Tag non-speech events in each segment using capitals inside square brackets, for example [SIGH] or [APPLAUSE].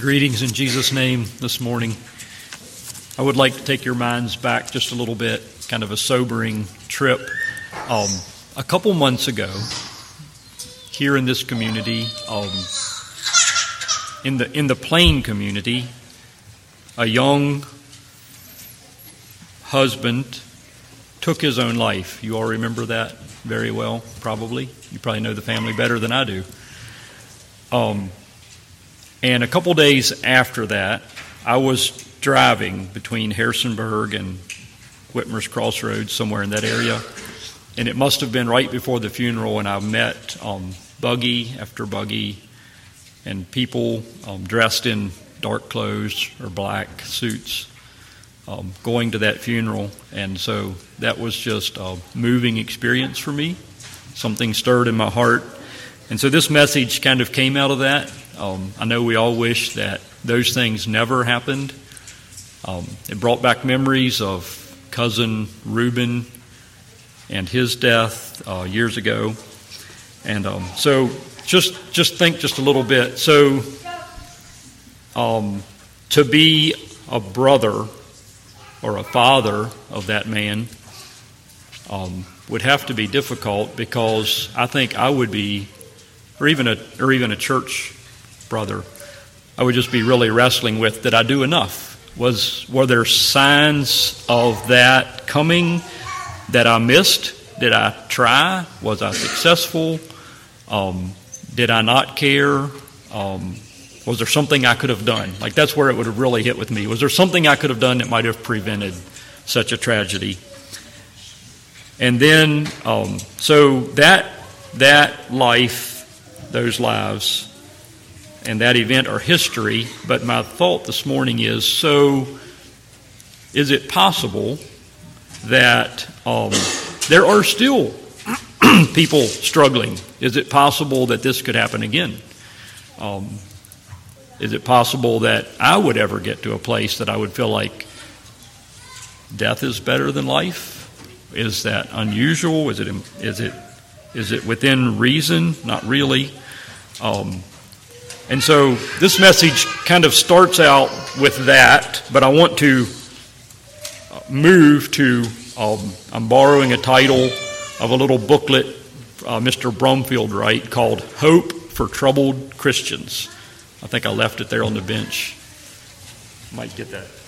Greetings in Jesus' name this morning. I would like to take your minds back just a little bit, kind of a sobering trip. Um, a couple months ago, here in this community, um, in the in the Plain community, a young husband took his own life. You all remember that very well, probably. You probably know the family better than I do. Um, and a couple days after that, I was driving between Harrisonburg and Whitmer's Crossroads, somewhere in that area. And it must have been right before the funeral, and I met um, buggy after buggy and people um, dressed in dark clothes or black suits um, going to that funeral. And so that was just a moving experience for me. Something stirred in my heart. And so this message kind of came out of that. Um, I know we all wish that those things never happened. Um, it brought back memories of cousin Reuben and his death uh, years ago, and um, so just just think just a little bit. So um, to be a brother or a father of that man um, would have to be difficult because I think I would be, or even a or even a church brother, I would just be really wrestling with did I do enough? Was were there signs of that coming that I missed? Did I try? Was I successful? Um, did I not care? Um, was there something I could have done? Like that's where it would have really hit with me. Was there something I could have done that might have prevented such a tragedy? And then, um, so that that life, those lives, and that event are history, but my thought this morning is so is it possible that um, there are still [CLEARS THROAT] people struggling? Is it possible that this could happen again? Um, is it possible that I would ever get to a place that I would feel like death is better than life? Is that unusual? Is it is it is it within reason? Not really. Um, and so this message kind of starts out with that, but I want to move to, um, I'm borrowing a title of a little booklet uh, Mr. Brumfield wrote called Hope for Troubled Christians. I think I left it there on the bench. Might get that.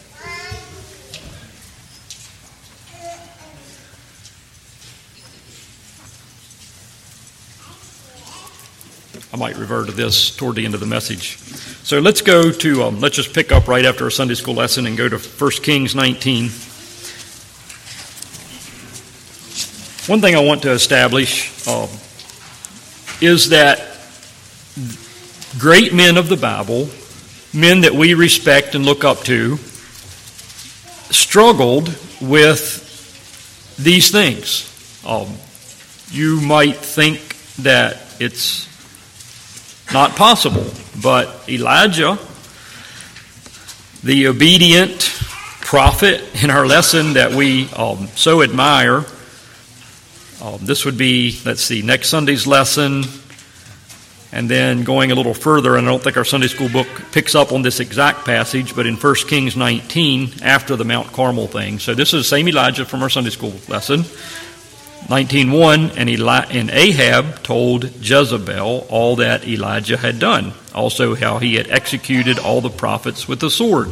I might revert to this toward the end of the message. So let's go to, um, let's just pick up right after our Sunday school lesson and go to 1 Kings 19. One thing I want to establish um, is that great men of the Bible, men that we respect and look up to, struggled with these things. Um, you might think that it's not possible. But Elijah, the obedient prophet in our lesson that we um, so admire, um, this would be, let's see, next Sunday's lesson. And then going a little further, and I don't think our Sunday school book picks up on this exact passage, but in 1 Kings 19, after the Mount Carmel thing. So this is the same Elijah from our Sunday school lesson. 19.1, and, Eli- and Ahab told Jezebel all that Elijah had done, also how he had executed all the prophets with the sword.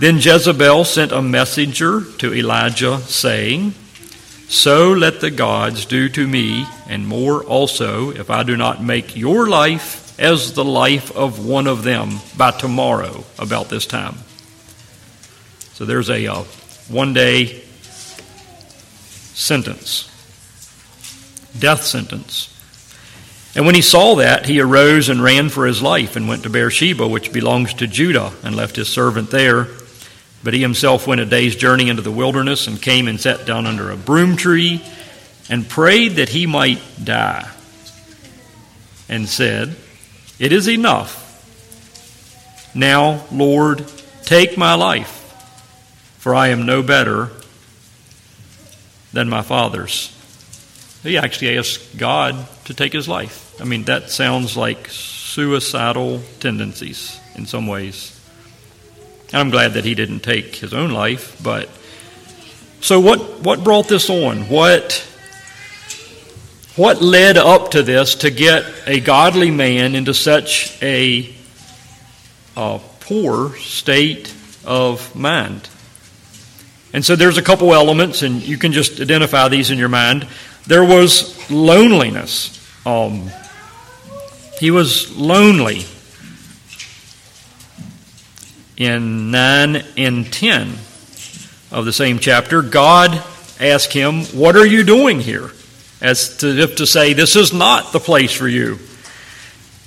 Then Jezebel sent a messenger to Elijah, saying, So let the gods do to me, and more also, if I do not make your life as the life of one of them by tomorrow about this time. So there's a uh, one day sentence, death sentence. And when he saw that, he arose and ran for his life and went to Beersheba, which belongs to Judah, and left his servant there. But he himself went a day's journey into the wilderness and came and sat down under a broom tree and prayed that he might die. And said, It is enough. Now, Lord, take my life, for I am no better than my father's. He actually asked God to take his life. I mean, that sounds like suicidal tendencies in some ways. And I'm glad that he didn't take his own life, but so what what brought this on? What what led up to this to get a godly man into such a, a poor state of mind? And so there's a couple elements, and you can just identify these in your mind. There was loneliness. Um, he was lonely. In 9 and 10 of the same chapter, God asked him, What are you doing here? As to, if to say, This is not the place for you.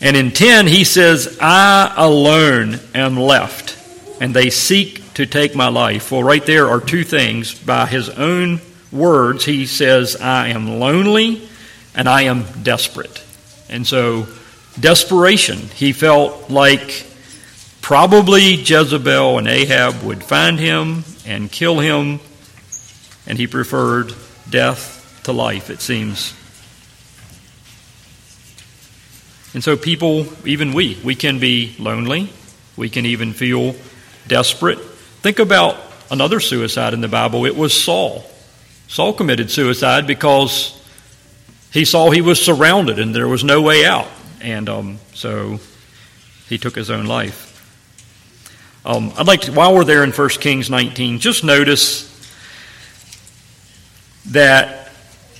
And in 10, he says, I alone am left, and they seek to take my life. Well, right there are two things. By his own words, he says, I am lonely and I am desperate. And so, desperation, he felt like probably Jezebel and Ahab would find him and kill him, and he preferred death to life, it seems. And so, people, even we, we can be lonely. We can even feel desperate. Think about another suicide in the Bible. It was Saul. Saul committed suicide because he saw he was surrounded and there was no way out. And um, so he took his own life. Um, I'd like to, while we're there in 1 Kings 19, just notice that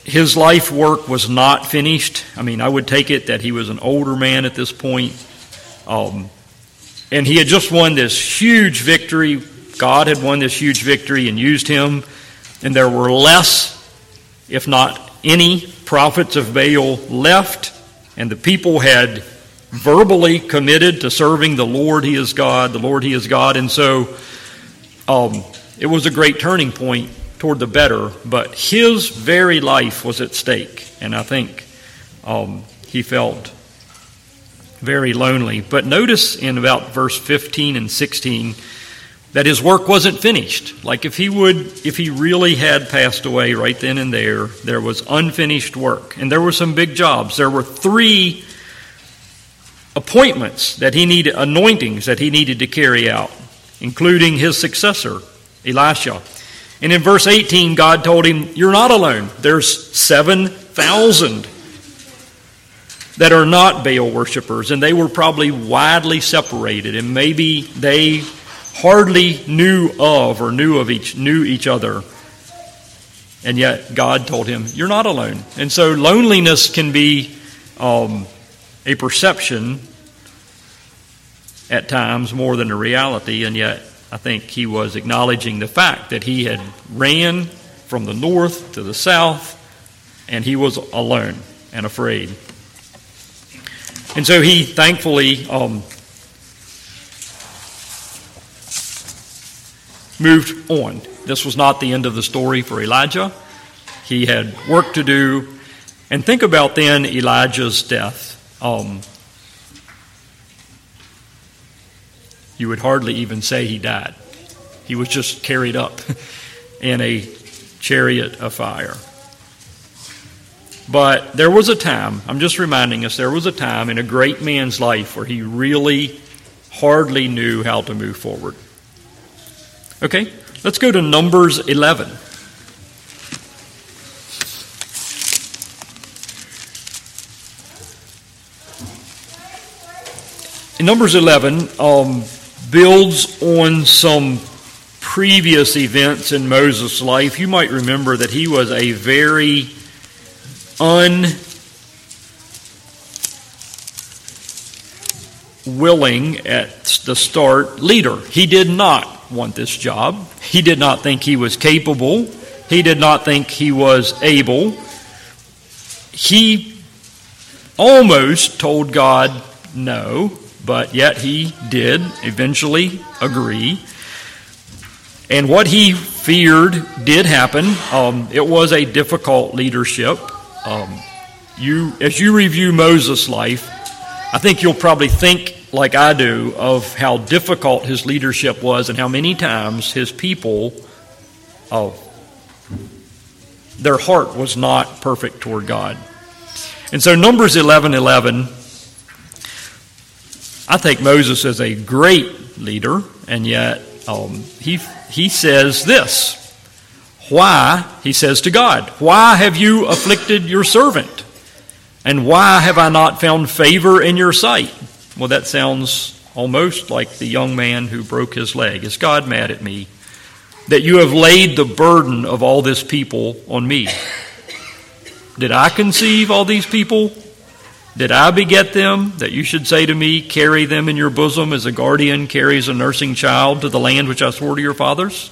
his life work was not finished. I mean, I would take it that he was an older man at this point. Um, and he had just won this huge victory. God had won this huge victory and used him. And there were less, if not any, prophets of Baal left. And the people had verbally committed to serving the Lord, He is God, the Lord, He is God. And so um, it was a great turning point toward the better, but his very life was at stake. And I think um, he felt very lonely. But notice in about verse 15 and 16 that his work wasn't finished. Like if he would, if he really had passed away right then and there, there was unfinished work. And there were some big jobs. There were three appointments that he needed, anointings that he needed to carry out, including his successor, Elisha. And in verse 18, God told him, You're not alone. There's 7,000 that are not Baal worshippers, and they were probably widely separated, and maybe they hardly knew of or knew of each knew each other. And yet God told him, You're not alone. And so loneliness can be um, a perception at times more than a reality, and yet I think he was acknowledging the fact that he had ran from the north to the south, and he was alone and afraid. And so he thankfully um, moved on. This was not the end of the story for Elijah. He had work to do. And think about then Elijah's death. Um, you would hardly even say he died. He was just carried up [LAUGHS] in a chariot of fire. But there was a time, I'm just reminding us, there was a time in a great man's life where he really hardly knew how to move forward. Okay, let's go to Numbers 11. In Numbers 11 um, builds on some previous events in Moses' life. You might remember that he was a very unwilling at the start leader. He did not want this job. He did not think he was capable. He did not think he was able. He almost told God no but yet he did eventually agree. And what he feared did happen. Um, it was a difficult leadership. Um, you, as you review Moses' life, I think you'll probably think like I do of how difficult his leadership was and how many times his people, uh, their heart was not perfect toward God. And so Numbers 11 11 I think Moses is a great leader, and yet um, he, he says this. Why, he says to God, why have you afflicted your servant? And why have I not found favor in your sight? Well, that sounds almost like the young man who broke his leg. Is God mad at me? That you have laid the burden of all this people on me. Did I conceive all these people? Did I beget them that you should say to me, Carry them in your bosom as a guardian carries a nursing child to the land which I swore to your fathers?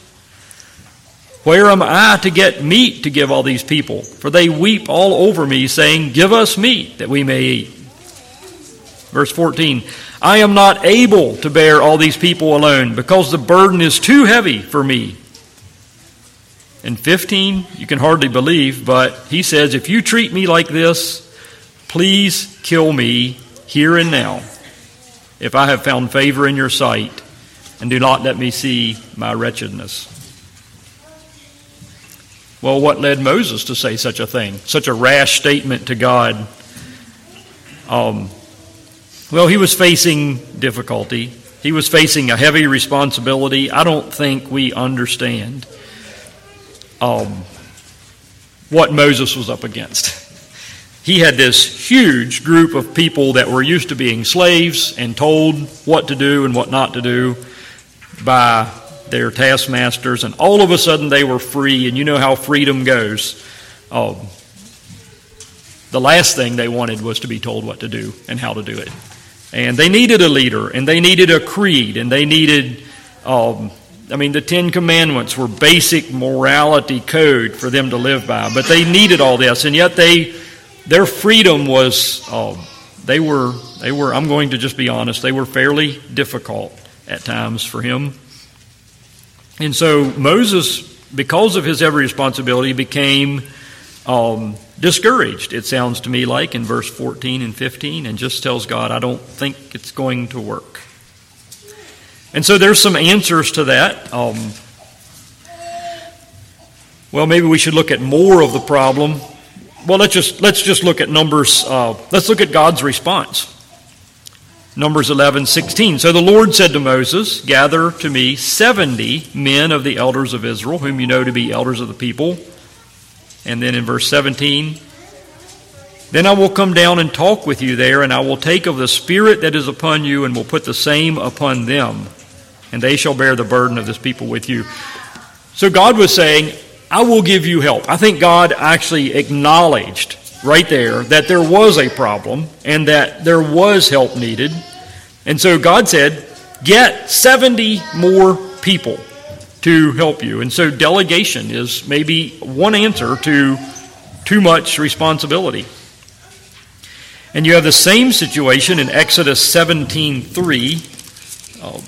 Where am I to get meat to give all these people? For they weep all over me, saying, Give us meat that we may eat. Verse 14 I am not able to bear all these people alone, because the burden is too heavy for me. In 15, you can hardly believe, but he says, If you treat me like this, please kill me here and now, if I have found favor in your sight, and do not let me see my wretchedness. Well, what led Moses to say such a thing, such a rash statement to God? Um, well, he was facing difficulty. He was facing a heavy responsibility. I don't think we understand um, what Moses was up against. He had this huge group of people that were used to being slaves and told what to do and what not to do by their taskmasters, and all of a sudden they were free, and you know how freedom goes. Um, the last thing they wanted was to be told what to do and how to do it. And they needed a leader, and they needed a creed, and they needed, um, I mean, the Ten Commandments were basic morality code for them to live by, but they needed all this, and yet they, their freedom was, uh, they were, they were, I'm going to just be honest, they were fairly difficult at times for him. And so Moses, because of his every responsibility, became um, discouraged, it sounds to me like, in verse 14 and 15, and just tells God, I don't think it's going to work. And so there's some answers to that. Um, well, maybe we should look at more of the problem. Well, let's just let's just look at numbers. Uh, let's look at God's response. Numbers 11, 16. So the Lord said to Moses, Gather to me 70 men of the elders of Israel, whom you know to be elders of the people. And then in verse 17, Then I will come down and talk with you there, and I will take of the Spirit that is upon you, and will put the same upon them, and they shall bear the burden of this people with you. So God was saying, I will give you help. I think God actually acknowledged right there that there was a problem and that there was help needed. And so God said, Get 70 more people to help you. And so delegation is maybe one answer to too much responsibility. And you have the same situation in Exodus 17:3. Uh,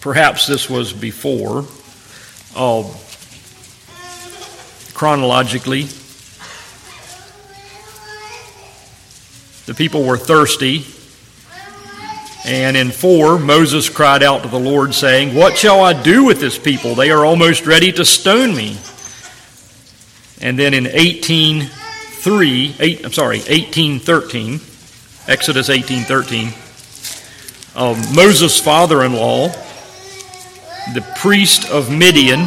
perhaps this was before. Uh, chronologically. The people were thirsty. And in 4, Moses cried out to the Lord, saying, What shall I do with this people? They are almost ready to stone me. And then in 18, 3, 8, I'm sorry, 1813, Exodus 1813, um, Moses' father in law, the priest of Midian,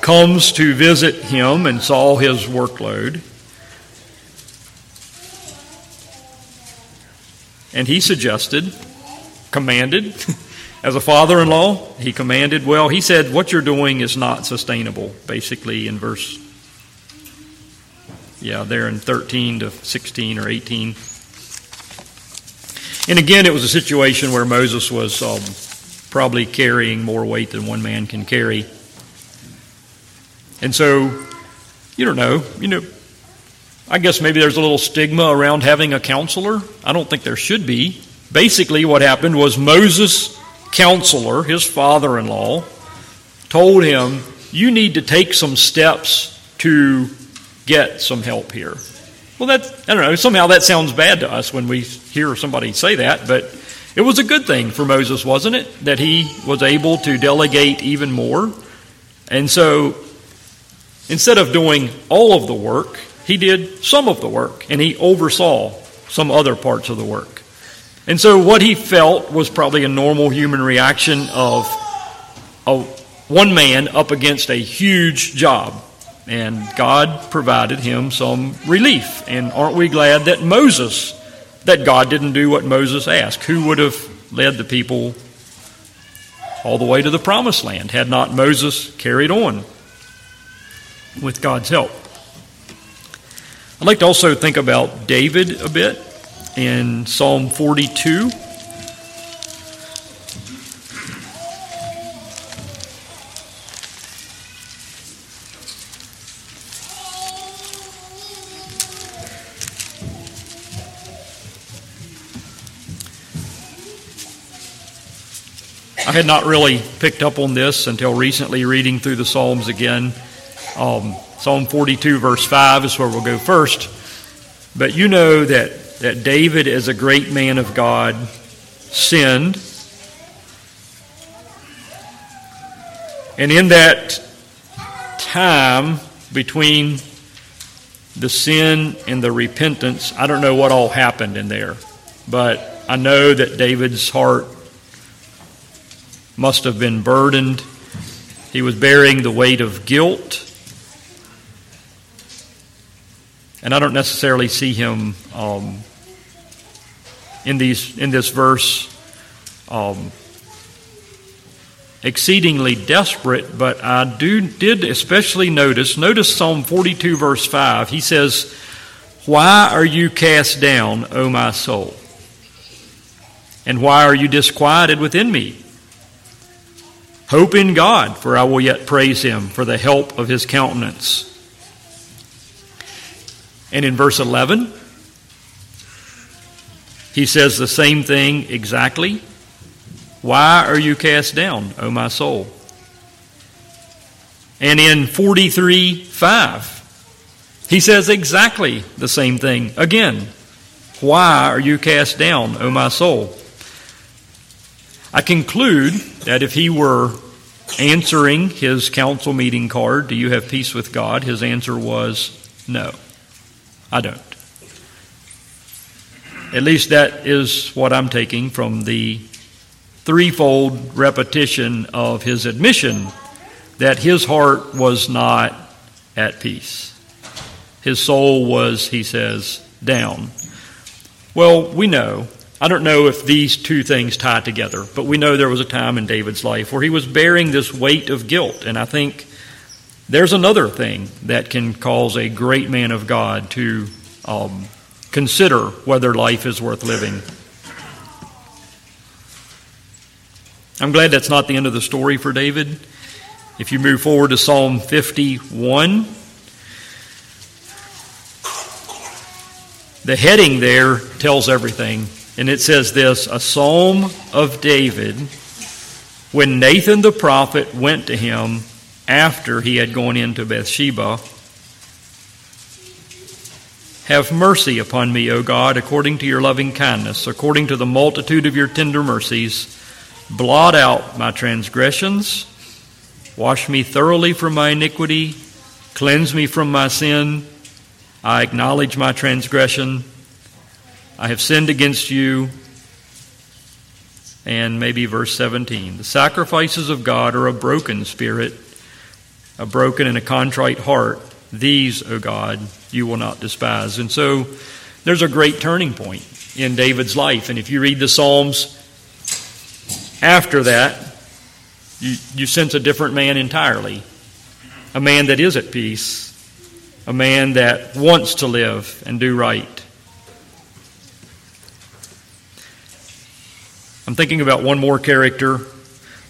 comes to visit him and saw his workload. And he suggested, commanded, [LAUGHS] as a father in law, he commanded, well, he said, what you're doing is not sustainable, basically, in verse, yeah, there in 13 to 16 or 18. And again, it was a situation where Moses was um, probably carrying more weight than one man can carry. And so, you don't know, you know, I guess maybe there's a little stigma around having a counselor. I don't think there should be. Basically, what happened was Moses' counselor, his father in law, told him, You need to take some steps to get some help here. Well, that, I don't know, somehow that sounds bad to us when we hear somebody say that, but it was a good thing for Moses, wasn't it? That he was able to delegate even more. And so Instead of doing all of the work, he did some of the work and he oversaw some other parts of the work. And so what he felt was probably a normal human reaction of a, one man up against a huge job. And God provided him some relief. And aren't we glad that Moses, that God didn't do what Moses asked? Who would have led the people all the way to the promised land had not Moses carried on with God's help? I'd like to also think about David a bit in Psalm 42. I had not really picked up on this until recently reading through the Psalms again. Um, Psalm 42, verse 5 is where we'll go first. But you know that, that David, as a great man of God, sinned. And in that time between the sin and the repentance, I don't know what all happened in there. But I know that David's heart must have been burdened. He was bearing the weight of guilt. And I don't necessarily see him um, in, these, in this verse um, exceedingly desperate, but I do, did especially notice, notice Psalm 42, verse 5. He says, Why are you cast down, O my soul? And why are you disquieted within me? Hope in God, for I will yet praise him for the help of his countenance. And in verse 11, he says the same thing exactly. Why are you cast down, O my soul? And in 43 5, he says exactly the same thing again. Why are you cast down, O my soul? I conclude that if he were answering his council meeting card, Do you have peace with God? his answer was no, I don't. At least that is what I'm taking from the threefold repetition of his admission that his heart was not at peace. His soul was, he says, down. Well, we know I don't know if these two things tie together, but we know there was a time in David's life where he was bearing this weight of guilt. And I think there's another thing that can cause a great man of God to um, consider whether life is worth living. I'm glad that's not the end of the story for David. If you move forward to Psalm 51, the heading there tells everything. And it says this a psalm of David when Nathan the prophet went to him after he had gone into Bathsheba. Have mercy upon me, O God, according to your loving kindness, according to the multitude of your tender mercies. Blot out my transgressions. Wash me thoroughly from my iniquity. Cleanse me from my sin. I acknowledge my transgression I have sinned against you. And maybe verse 17. The sacrifices of God are a broken spirit, a broken and a contrite heart. These, O God, you will not despise. And so there's a great turning point in David's life. And if you read the Psalms after that, you, you sense a different man entirely. A man that is at peace, a man that wants to live and do right. I'm thinking about one more character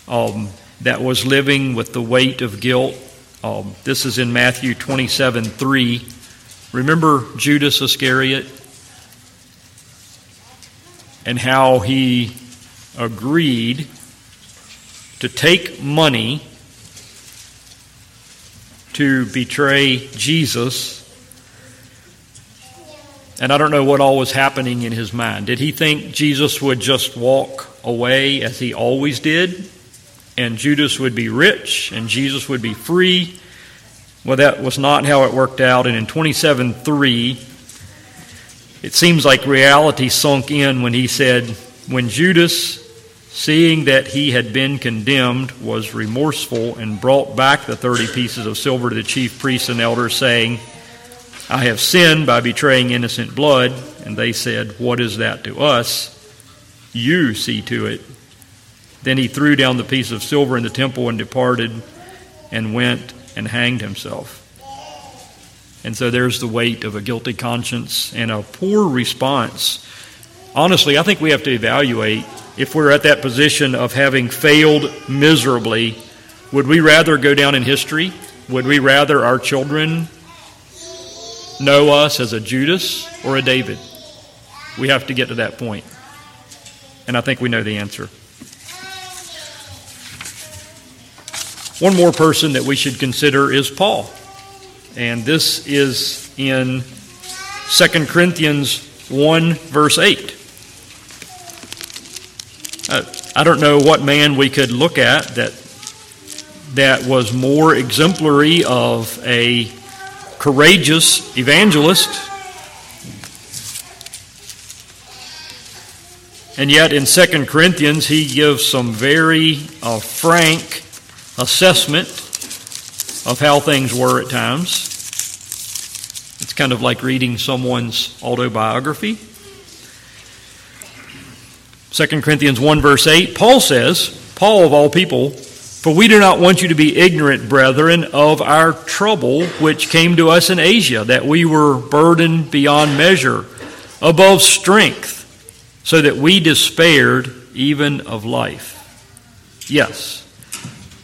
um, that was living with the weight of guilt. Um, this is in Matthew 27 3. Remember Judas Iscariot and how he agreed to take money to betray Jesus and I don't know what all was happening in his mind. Did he think Jesus would just walk away as he always did? And Judas would be rich and Jesus would be free? Well, that was not how it worked out. And in 27 3, it seems like reality sunk in when he said, When Judas, seeing that he had been condemned, was remorseful and brought back the thirty pieces of silver to the chief priests and elders, saying, I have sinned by betraying innocent blood. And they said, What is that to us? You see to it. Then he threw down the piece of silver in the temple and departed and went and hanged himself. And so there's the weight of a guilty conscience and a poor response. Honestly, I think we have to evaluate if we're at that position of having failed miserably. Would we rather go down in history? Would we rather our children know us as a Judas or a David? We have to get to that point. And I think we know the answer. One more person that we should consider is Paul. And this is in 2 Corinthians 1, verse 8. Uh, I don't know what man we could look at that, that was more exemplary of a courageous evangelist. And yet in 2 Corinthians, he gives some very uh, frank assessment of how things were at times. It's kind of like reading someone's autobiography. 2 Corinthians 1, verse 8, Paul says, Paul of all people, for we do not want you to be ignorant, brethren, of our trouble which came to us in Asia, that we were burdened beyond measure, above strength, so that we despaired even of life. Yes,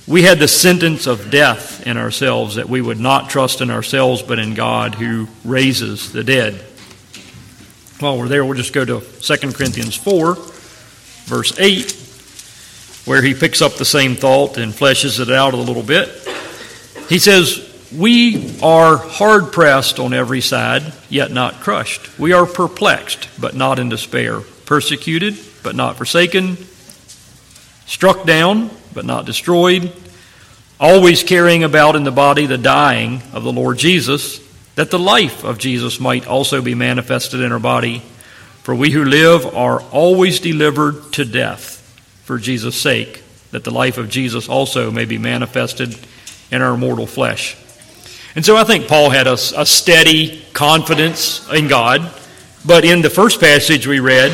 we had the sentence of death in ourselves that we would not trust in ourselves but in God who raises the dead. While we're there, we'll just go to 2 Corinthians 4, verse 8, where he picks up the same thought and fleshes it out a little bit. He says, We are hard pressed on every side, yet not crushed. We are perplexed, but not in despair, persecuted, but not forsaken, struck down but not destroyed, always carrying about in the body the dying of the Lord Jesus, that the life of Jesus might also be manifested in our body. For we who live are always delivered to death for Jesus' sake, that the life of Jesus also may be manifested in our mortal flesh. And so I think Paul had a, a steady confidence in God. But in the first passage we read,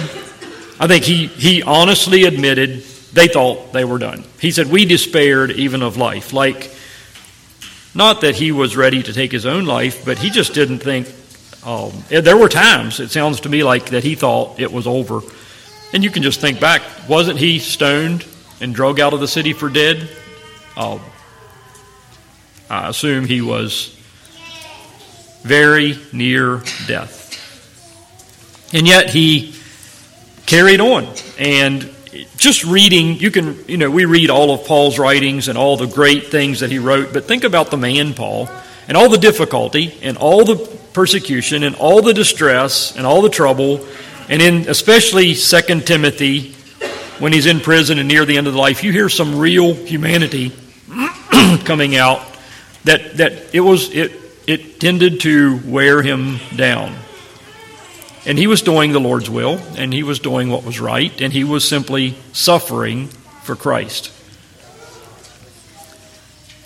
I think he, he honestly admitted they thought they were done. He said, We despaired even of life. Like, not that he was ready to take his own life, but he just didn't think. Um, there were times, it sounds to me like, that he thought it was over. And you can just think back. Wasn't he stoned and drug out of the city for dead? Um, I assume he was very near death. And yet he carried on. And just reading, you can, you know, we read all of Paul's writings and all the great things that he wrote, but think about the man, Paul, and all the difficulty and all the persecution and all the distress and all the trouble, and in especially Second Timothy, when he's in prison and near the end of the life, you hear some real humanity [CLEARS THROAT] coming out that, that it was it it tended to wear him down. And he was doing the Lord's will, and he was doing what was right, and he was simply suffering for Christ.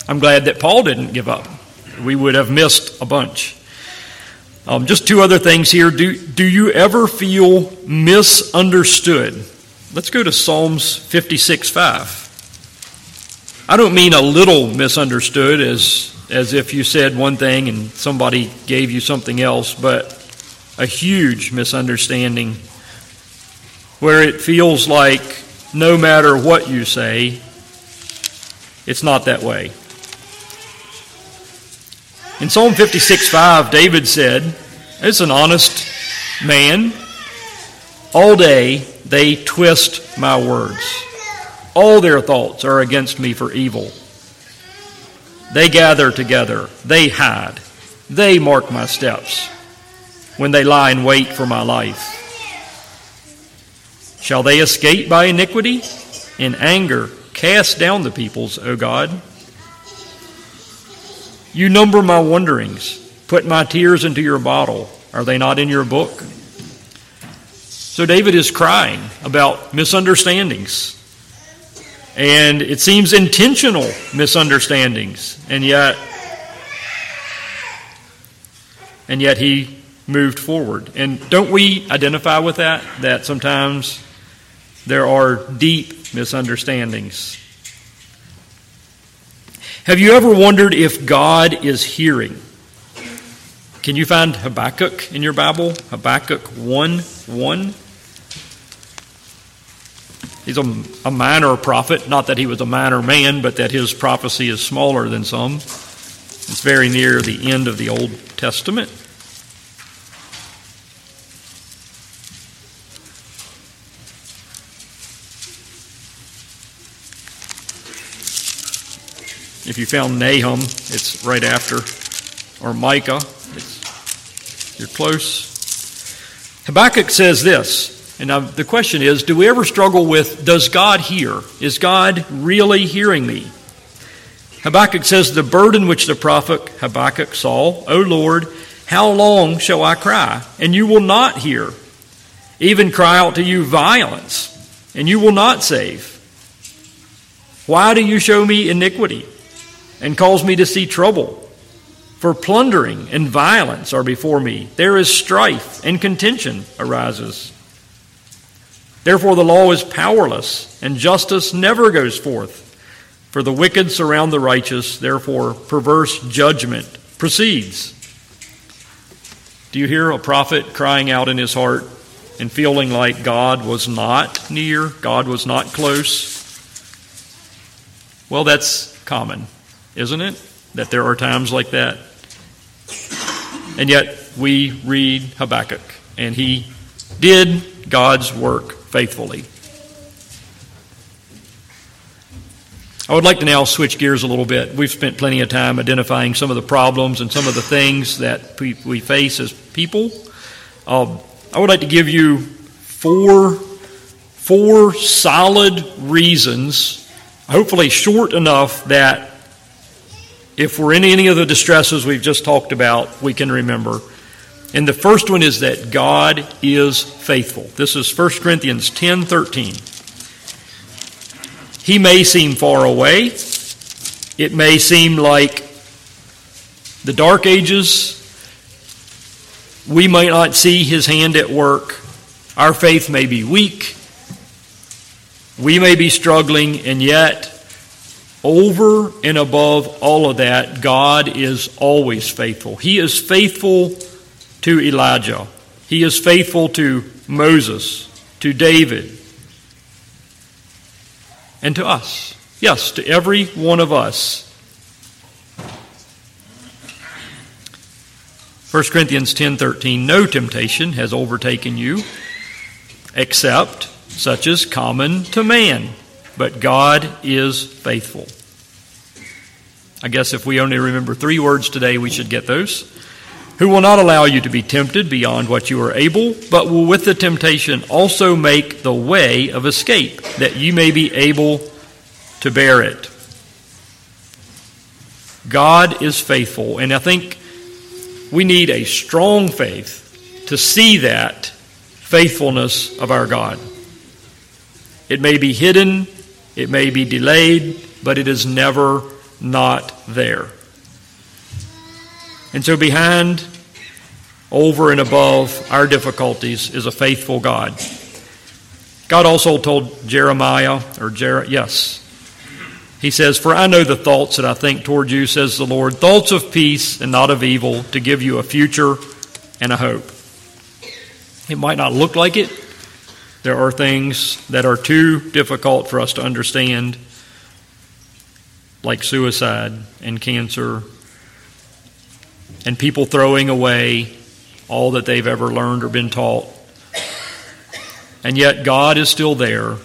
I'm glad that Paul didn't give up. We would have missed a bunch. Um, just two other things here. Do, do you ever feel misunderstood? Let's go to Psalms 56 5. I don't mean a little misunderstood as, as if you said one thing and somebody gave you something else, but a huge misunderstanding where it feels like no matter what you say, it's not that way. In Psalm 56 5, David said, It's an honest man. All day they twist my words. All their thoughts are against me for evil. They gather together, they hide, they mark my steps when they lie in wait for my life? Shall they escape by iniquity? In anger, cast down the peoples, O God. You number my wanderings. Put my tears into your bottle. Are they not in your book? So David is crying about misunderstandings. And it seems intentional misunderstandings. And yet and yet he moved forward. And don't we identify with that that sometimes there are deep misunderstandings? Have you ever wondered if God is hearing? Can you find Habakkuk in your Bible? Habakkuk 1 1. He's a, a minor prophet, not that he was a minor man, but that his prophecy is smaller than some. It's very near the end of the Old Testament. If you found Nahum, it's right after, or Micah, it's, you're close. Habakkuk says this, and the question is do we ever struggle with does God hear? Is God really hearing me? Habakkuk says, The burden which the prophet Habakkuk saw, O Lord, how long shall I cry, and you will not hear? Even cry out to you violence, and you will not save. Why do you show me iniquity? And cause me to see trouble. For plundering and violence are before me. There is strife and contention arises. Therefore, the law is powerless, and justice never goes forth. For the wicked surround the righteous, therefore, perverse judgment proceeds. Do you hear a prophet crying out in his heart and feeling like God was not near, God was not close? Well, that's common isn't it? That there are times like that. And yet we read Habakkuk, and he did God's work faithfully. I would like to now switch gears a little bit. We've spent plenty of time identifying some of the problems and some of the things that we, face as people. Um, I would like to give you four, four solid reasons, hopefully short enough that if we're in any of the distresses we've just talked about, we can remember. And the first one is that God is faithful. This is 1 Corinthians 10 13. He may seem far away. It may seem like the dark ages. We might not see his hand at work. Our faith may be weak. We may be struggling, and yet over and above all of that, God is always faithful. He is faithful to Elijah, He is faithful to Moses, to David, and to us. Yes, to every one of us. 1 Corinthians 10:13 No temptation has overtaken you except such as common to man but God is faithful. I guess if we only remember three words today, we should get those. Who will not allow you to be tempted beyond what you are able, but will with the temptation also make the way of escape, that you may be able to bear it. God is faithful, and I think we need a strong faith to see that faithfulness of our God. It may be hidden it may be delayed, but it is never not there. And so, behind, over, and above our difficulties is a faithful God. God also told Jeremiah, or Jer- yes, he says, For I know the thoughts that I think toward you, says the Lord, thoughts of peace and not of evil, to give you a future and a hope. It might not look like it, there are things that are too difficult for us to understand, like suicide and cancer, and people throwing away all that they've ever learned or been taught. And yet, God is still there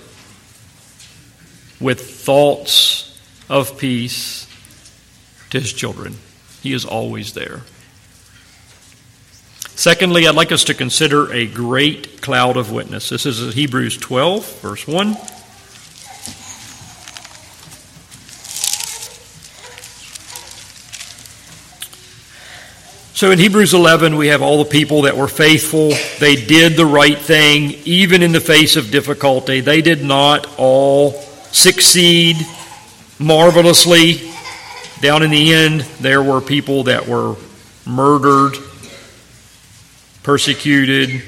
with thoughts of peace to his children. He is always there. Secondly, I'd like us to consider a great cloud of witness. This is Hebrews 12, verse 1. So in Hebrews 11, we have all the people that were faithful. They did the right thing, even in the face of difficulty. They did not all succeed marvelously. Down in the end, there were people that were murdered, persecuted,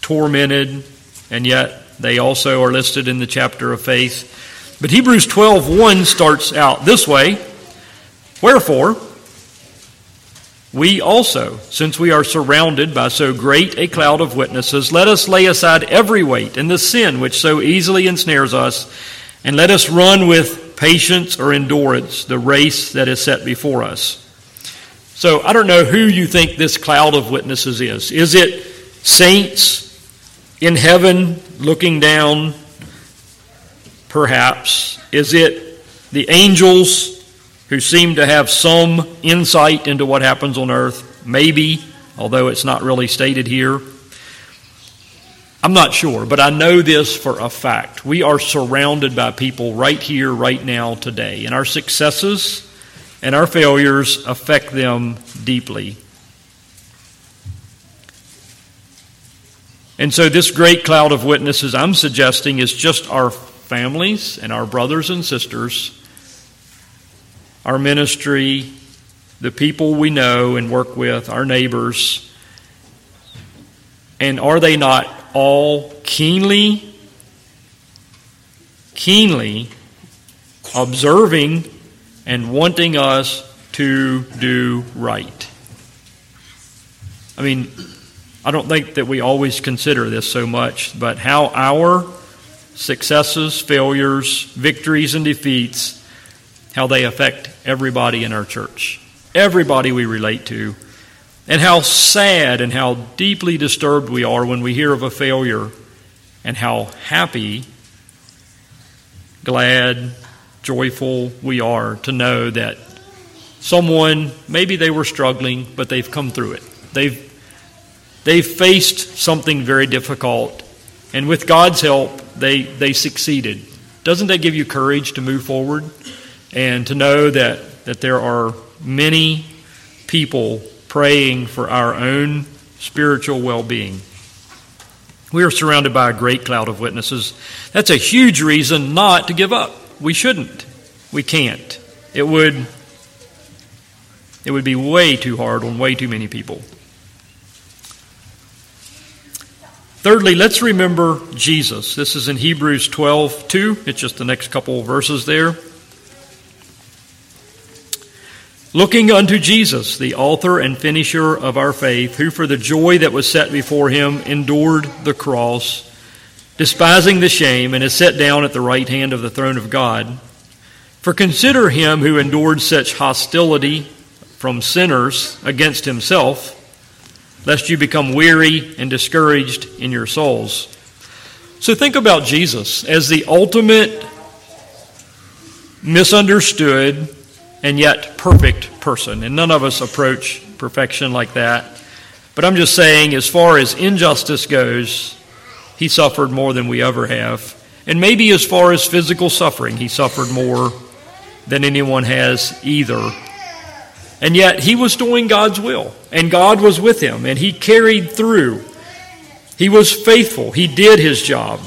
tormented, and yet they also are listed in the chapter of faith. But Hebrews 12:1 starts out this way: Wherefore, we also, since we are surrounded by so great a cloud of witnesses, let us lay aside every weight and the sin which so easily ensnares us, and let us run with patience or endurance the race that is set before us. So I don't know who you think this cloud of witnesses is. Is it saints in heaven looking down? Perhaps. Is it the angels who seem to have some insight into what happens on earth? Maybe, although it's not really stated here. I'm not sure, but I know this for a fact. We are surrounded by people right here, right now, today, and our successes and our failures affect them deeply. And so, this great cloud of witnesses I'm suggesting is just our families and our brothers and sisters, our ministry, the people we know and work with, our neighbors. And are they not all keenly, keenly observing and wanting us to do right. I mean, I don't think that we always consider this so much, but how our successes, failures, victories, and defeats, how they affect everybody in our church, everybody we relate to, and how sad and how deeply disturbed we are when we hear of a failure, and how happy, glad, joyful we are to know that someone, maybe they were struggling, but they've come through it. They've, they've faced something very difficult, and with God's help, they, they succeeded. Doesn't that give you courage to move forward and to know that, that there are many people praying for our own spiritual well being? We are surrounded by a great cloud of witnesses. That's a huge reason not to give up. We shouldn't. We can't. It would it would be way too hard on way too many people. Thirdly, let's remember Jesus. This is in Hebrews 12 2. It's just the next couple of verses there. Looking unto Jesus, the author and finisher of our faith, who for the joy that was set before him endured the cross despising the shame, and is set down at the right hand of the throne of God. For consider him who endured such hostility from sinners against himself, lest you become weary and discouraged in your souls. So think about Jesus as the ultimate misunderstood and yet perfect person. And none of us approach perfection like that. But I'm just saying, as far as injustice goes, he suffered more than we ever have. And maybe as far as physical suffering, he suffered more than anyone has either. And yet he was doing God's will, and God was with him, and he carried through. He was faithful, he did his job.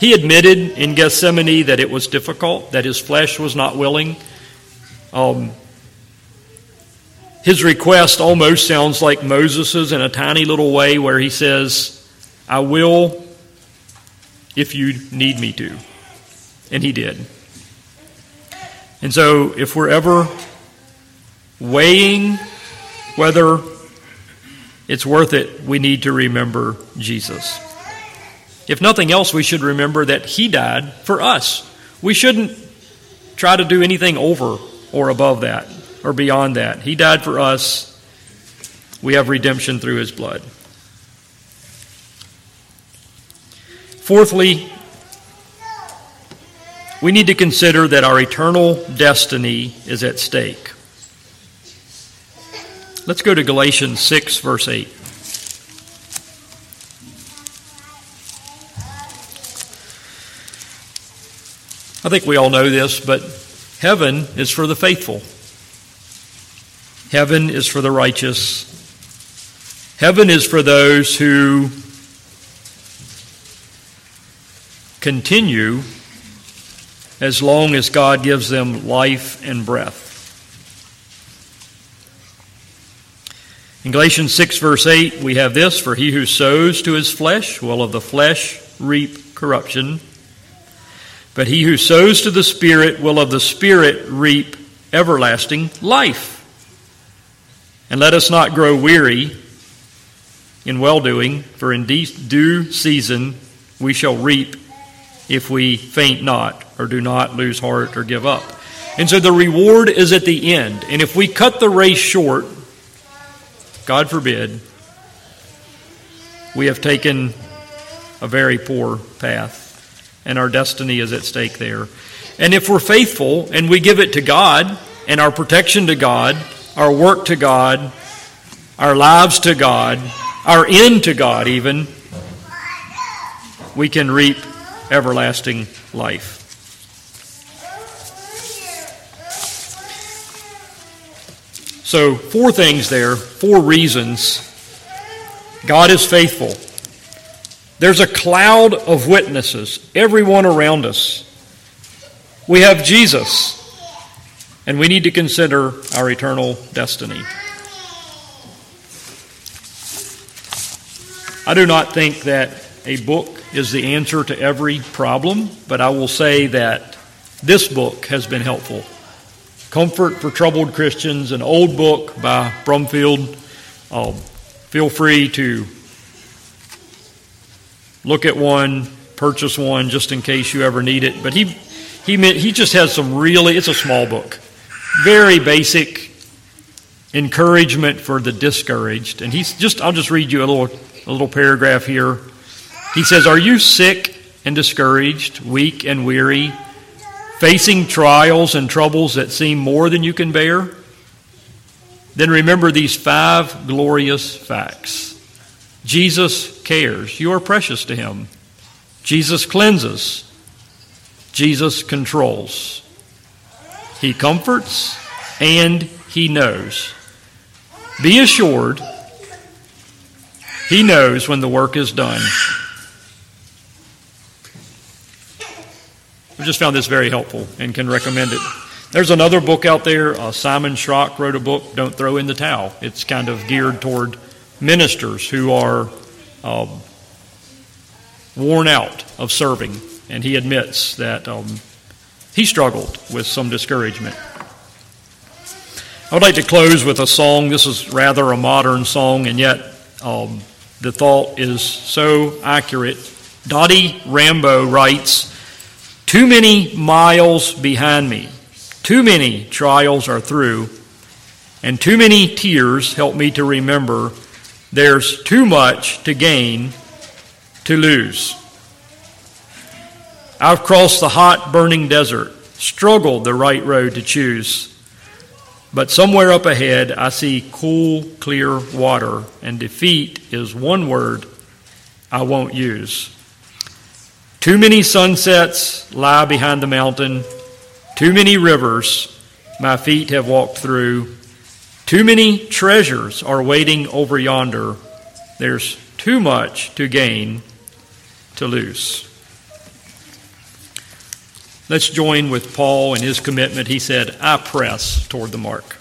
He admitted in Gethsemane that it was difficult, that his flesh was not willing. Um, his request almost sounds like Moses's in a tiny little way, where he says, I will if you need me to. And he did. And so, if we're ever weighing whether it's worth it, we need to remember Jesus. If nothing else, we should remember that He died for us. We shouldn't try to do anything over or above that or beyond that. He died for us. We have redemption through His blood. Fourthly, we need to consider that our eternal destiny is at stake. Let's go to Galatians 6, verse 8. I think we all know this, but heaven is for the faithful. Heaven is for the righteous. Heaven is for those who continue as long as God gives them life and breath. In Galatians 6, verse 8, we have this For he who sows to his flesh will of the flesh reap corruption, but he who sows to the Spirit will of the Spirit reap everlasting life. And let us not grow weary in well doing, for in due season we shall reap if we faint not or do not lose heart or give up. And so the reward is at the end. And if we cut the race short, God forbid, we have taken a very poor path, and our destiny is at stake there. And if we're faithful and we give it to God, and our protection to God, our work to God, our lives to God, our end to God, even, we can reap everlasting life. So, four things there, four reasons. God is faithful. There's a cloud of witnesses, everyone around us. We have Jesus, and we need to consider our eternal destiny. I do not think that a book is the answer to every problem, but I will say that this book has been helpful. Comfort for Troubled Christians, an old book by Brumfield. Uh, feel free to look at one, purchase one just in case you ever need it. But he, he, meant, he just has some really, it's a small book, very basic encouragement for the discouraged. And he's just, I'll just read you a little, a little paragraph here. He says, Are you sick and discouraged, weak and weary, facing trials and troubles that seem more than you can bear? Then remember these five glorious facts Jesus cares, you are precious to him. Jesus cleanses, Jesus controls, he comforts, and he knows. Be assured, he knows when the work is done. I just found this very helpful and can recommend it. There's another book out there. Uh, Simon Schrock wrote a book, Don't Throw in the Towel. It's kind of geared toward ministers who are um, worn out of serving. And he admits that um, he struggled with some discouragement. I would like to close with a song. This is rather a modern song, and yet um, the thought is so accurate. Dottie Rambo writes, too many miles behind me, too many trials are through, and too many tears help me to remember there's too much to gain to lose. I've crossed the hot, burning desert, struggled the right road to choose. But somewhere up ahead, I see cool, clear water, and defeat is one word I won't use. Too many sunsets lie behind the mountain. Too many rivers my feet have walked through. Too many treasures are waiting over yonder. There's too much to gain to lose. Let's join with Paul in his commitment. He said, I press toward the mark.